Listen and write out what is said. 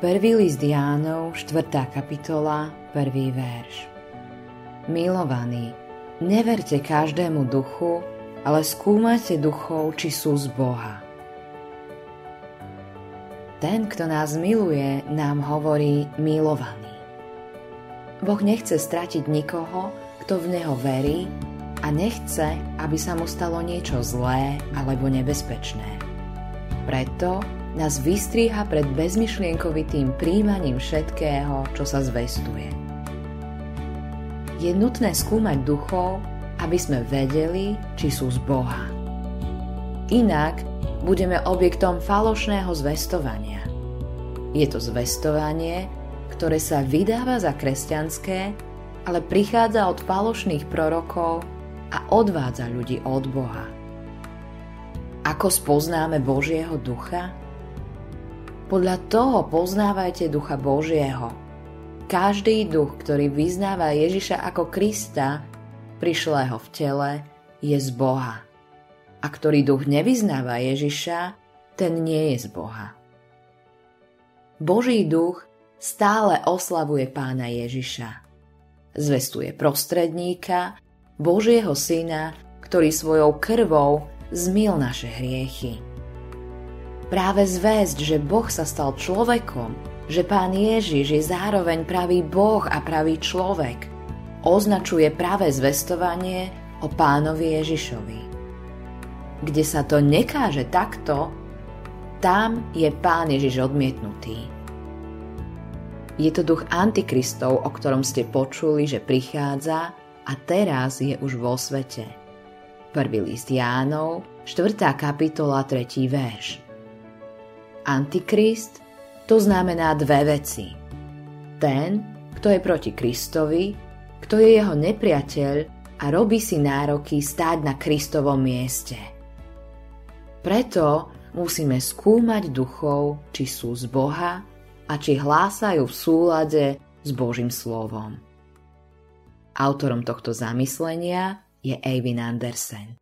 Prvý list Jánov, 4. kapitola, 1. verš. Milovaní, neverte každému duchu, ale skúmajte duchov, či sú z Boha. Ten, kto nás miluje, nám hovorí milovaný. Boh nechce stratiť nikoho, kto v Neho verí a nechce, aby sa mu stalo niečo zlé alebo nebezpečné. Preto nás vystríha pred bezmyšlienkovitým príjmaním všetkého, čo sa zvestuje. Je nutné skúmať duchov, aby sme vedeli, či sú z Boha. Inak budeme objektom falošného zvestovania. Je to zvestovanie, ktoré sa vydáva za kresťanské, ale prichádza od falošných prorokov a odvádza ľudí od Boha. Ako spoznáme Božieho ducha? Podľa toho poznávajte ducha Božieho. Každý duch, ktorý vyznáva Ježiša ako Krista, prišlého v tele, je z Boha. A ktorý duch nevyznáva Ježiša, ten nie je z Boha. Boží duch stále oslavuje pána Ježiša. Zvestuje prostredníka, Božieho syna, ktorý svojou krvou zmil naše hriechy. Práve zväzť, že Boh sa stal človekom, že Pán Ježiš je zároveň pravý Boh a pravý človek, označuje práve zvestovanie o Pánovi Ježišovi. Kde sa to nekáže takto, tam je Pán Ježiš odmietnutý. Je to duch antikristov, o ktorom ste počuli, že prichádza a teraz je už vo svete. Prvý list Jánov, 4. kapitola, 3. verš. Antikrist to znamená dve veci. Ten, kto je proti Kristovi, kto je jeho nepriateľ a robí si nároky stáť na Kristovom mieste. Preto musíme skúmať duchov, či sú z Boha a či hlásajú v súlade s Božím slovom. Autorom tohto zamyslenia je Eivin Andersen.